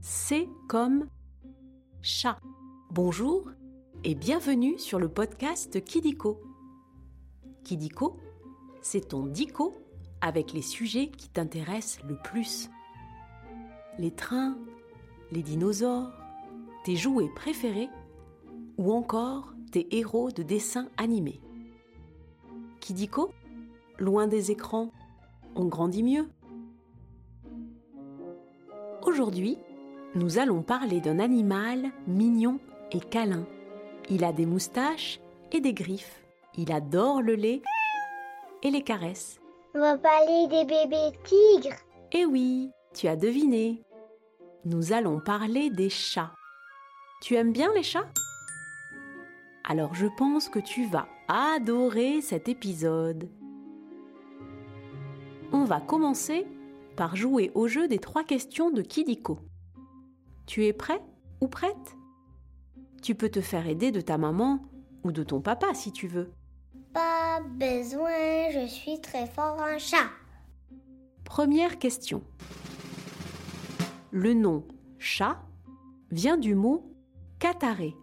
C comme chat. Bonjour et bienvenue sur le podcast Kidiko. Kidiko, c'est ton dico avec les sujets qui t'intéressent le plus. Les trains, les dinosaures, tes jouets préférés ou encore tes héros de dessins animés. Kidiko, loin des écrans, on grandit mieux. Aujourd'hui, nous allons parler d'un animal mignon et câlin. Il a des moustaches et des griffes. Il adore le lait et les caresses. On va parler des bébés tigres. Eh oui, tu as deviné. Nous allons parler des chats. Tu aimes bien les chats? Alors je pense que tu vas adorer cet épisode. On va commencer par jouer au jeu des trois questions de Kidiko. Tu es prêt ou prête? Tu peux te faire aider de ta maman ou de ton papa si tu veux. Pas besoin, je suis très fort en chat. Première question. Le nom chat vient du mot cataré.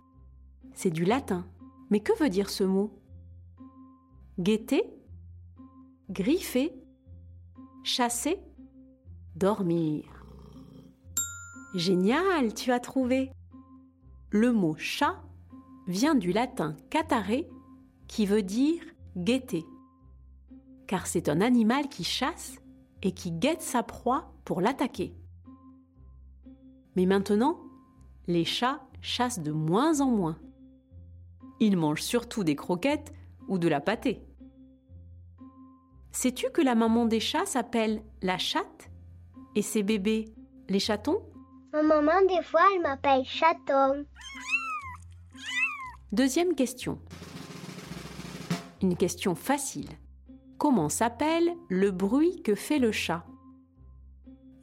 C'est du latin. Mais que veut dire ce mot? Guetter Griffer Chasser Dormir. Génial, tu as trouvé. Le mot chat vient du latin cataré qui veut dire guetter. Car c'est un animal qui chasse et qui guette sa proie pour l'attaquer. Mais maintenant, les chats chassent de moins en moins. Ils mangent surtout des croquettes ou de la pâtée. Sais-tu que la maman des chats s'appelle la chatte et ses bébés les chatons? Ma maman, des fois, elle m'appelle chaton. Deuxième question. Une question facile. Comment s'appelle le bruit que fait le chat?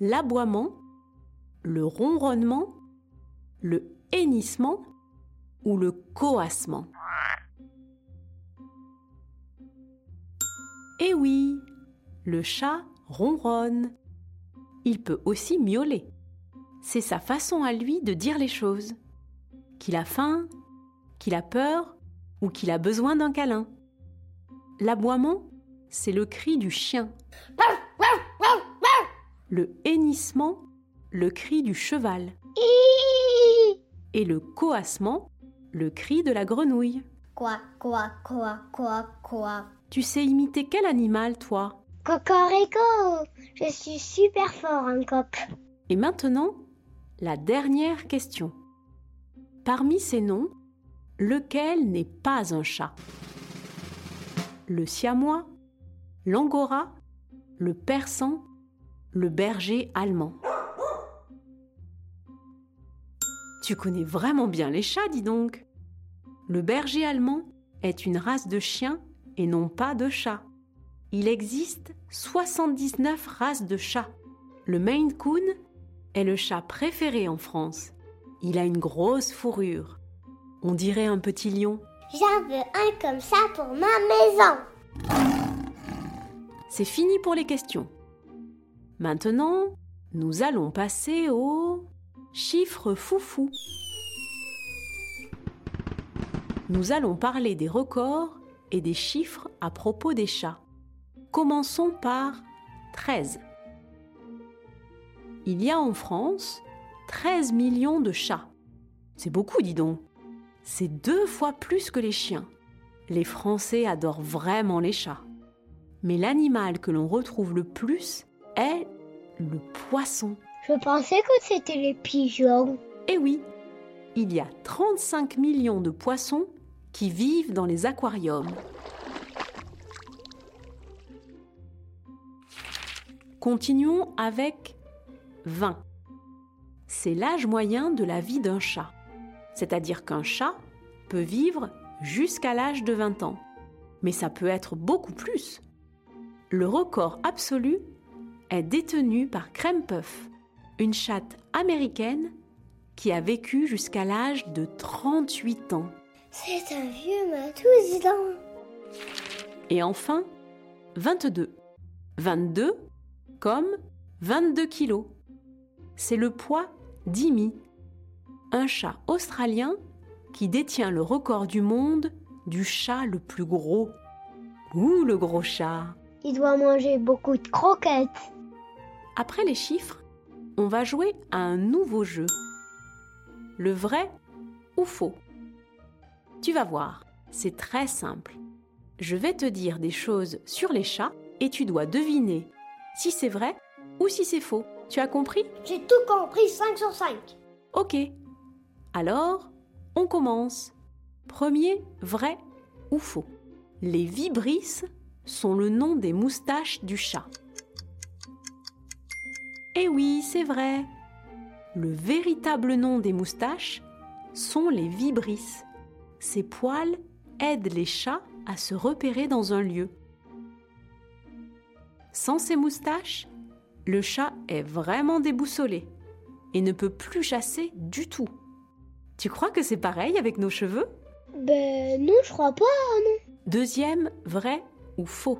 L'aboiement, le ronronnement, le hennissement ou le coassement? Eh oui, le chat ronronne. Il peut aussi miauler. C'est sa façon à lui de dire les choses. Qu'il a faim, qu'il a peur ou qu'il a besoin d'un câlin. L'aboiement, c'est le cri du chien. Le hennissement, le cri du cheval. Et le coassement, le cri de la grenouille. Quoi, quoi, quoi, quoi, quoi. Tu sais imiter quel animal, toi? Cocorico Je suis super fort en cop. Et maintenant, la dernière question. Parmi ces noms, lequel n'est pas un chat? Le siamois, l'angora, le persan, le berger allemand. Tu connais vraiment bien les chats, dis donc. Le berger allemand est une race de chiens et non pas de chats. Il existe 79 races de chats. Le Maine Coon est le chat préféré en France. Il a une grosse fourrure. On dirait un petit lion. J'en veux un comme ça pour ma maison. C'est fini pour les questions. Maintenant, nous allons passer au chiffre foufou. Nous allons parler des records et des chiffres à propos des chats. Commençons par 13. Il y a en France 13 millions de chats. C'est beaucoup, dis donc. C'est deux fois plus que les chiens. Les Français adorent vraiment les chats. Mais l'animal que l'on retrouve le plus est le poisson. Je pensais que c'était les pigeons. Eh oui, il y a 35 millions de poissons qui vivent dans les aquariums. Continuons avec 20. C'est l'âge moyen de la vie d'un chat. C'est-à-dire qu'un chat peut vivre jusqu'à l'âge de 20 ans. Mais ça peut être beaucoup plus. Le record absolu est détenu par Crème Puff, une chatte américaine qui a vécu jusqu'à l'âge de 38 ans. C'est un vieux matouzidan. Et enfin, 22. 22 comme 22 kilos. C'est le poids Dimi, un chat australien qui détient le record du monde du chat le plus gros. Ouh, le gros chat Il doit manger beaucoup de croquettes. Après les chiffres, on va jouer à un nouveau jeu. Le vrai ou faux? Tu vas voir, c'est très simple. Je vais te dire des choses sur les chats et tu dois deviner si c'est vrai ou si c'est faux. Tu as compris? J'ai tout compris, 5 sur 5. Ok. Alors, on commence. Premier, vrai ou faux? Les vibrisses sont le nom des moustaches du chat. Eh oui, c'est vrai. Le véritable nom des moustaches sont les vibrisses. Ces poils aident les chats à se repérer dans un lieu. Sans ces moustaches, le chat est vraiment déboussolé et ne peut plus chasser du tout. Tu crois que c'est pareil avec nos cheveux? Ben non, je crois pas, non. Deuxième, vrai ou faux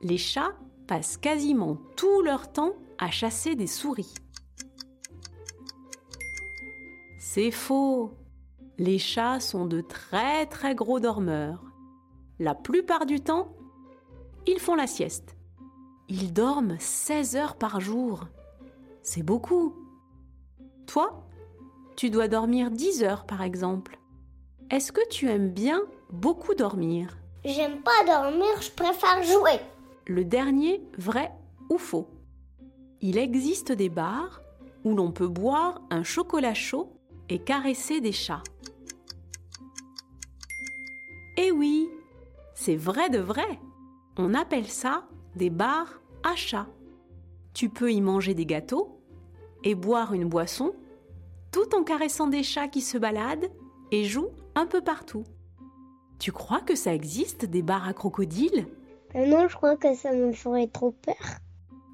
Les chats passent quasiment tout leur temps à chasser des souris. C'est faux. Les chats sont de très très gros dormeurs. La plupart du temps, ils font la sieste. Ils dorment 16 heures par jour. C'est beaucoup. Toi, tu dois dormir 10 heures par exemple. Est-ce que tu aimes bien beaucoup dormir? J'aime pas dormir, je préfère jouer. Le dernier, vrai ou faux Il existe des bars où l'on peut boire un chocolat chaud et caresser des chats. Eh oui, c'est vrai de vrai. On appelle ça des bars à chats. Tu peux y manger des gâteaux et boire une boisson tout en caressant des chats qui se baladent et jouent un peu partout. Tu crois que ça existe des bars à crocodiles? Ben non, je crois que ça me ferait trop peur.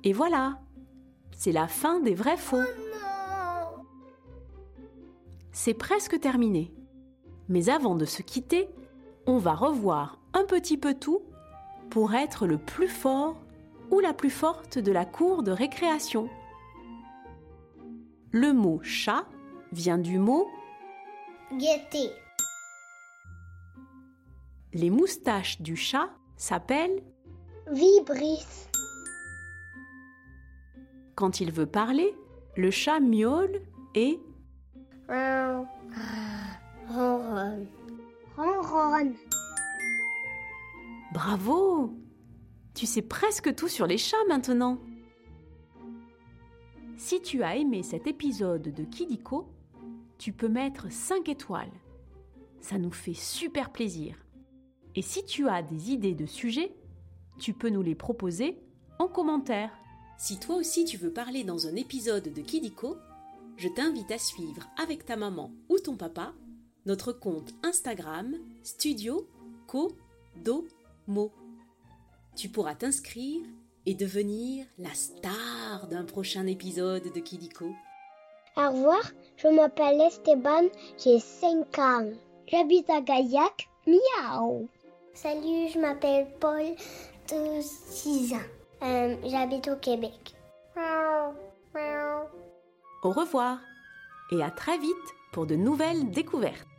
Et voilà, c'est la fin des vrais faux. C'est presque terminé. Mais avant de se quitter, on va revoir un petit peu tout pour être le plus fort ou la plus forte de la cour de récréation. Le mot chat vient du mot Gaieté. les moustaches du chat s'appellent Vibris. quand il veut parler, le chat miaule et. Bravo Tu sais presque tout sur les chats maintenant. Si tu as aimé cet épisode de Kidiko, tu peux mettre 5 étoiles. Ça nous fait super plaisir. Et si tu as des idées de sujets, tu peux nous les proposer en commentaire. Si toi aussi tu veux parler dans un épisode de Kidiko, je t'invite à suivre avec ta maman ou ton papa notre compte Instagram Studio Co Tu pourras t'inscrire et devenir la star d'un prochain épisode de Kidiko. Au revoir, je m'appelle Esteban, j'ai 5 ans. J'habite à Gaillac, miaou. Salut, je m'appelle Paul, de 6 ans. Euh, J'habite au Québec. Miaou, miaou. Au revoir et à très vite pour de nouvelles découvertes.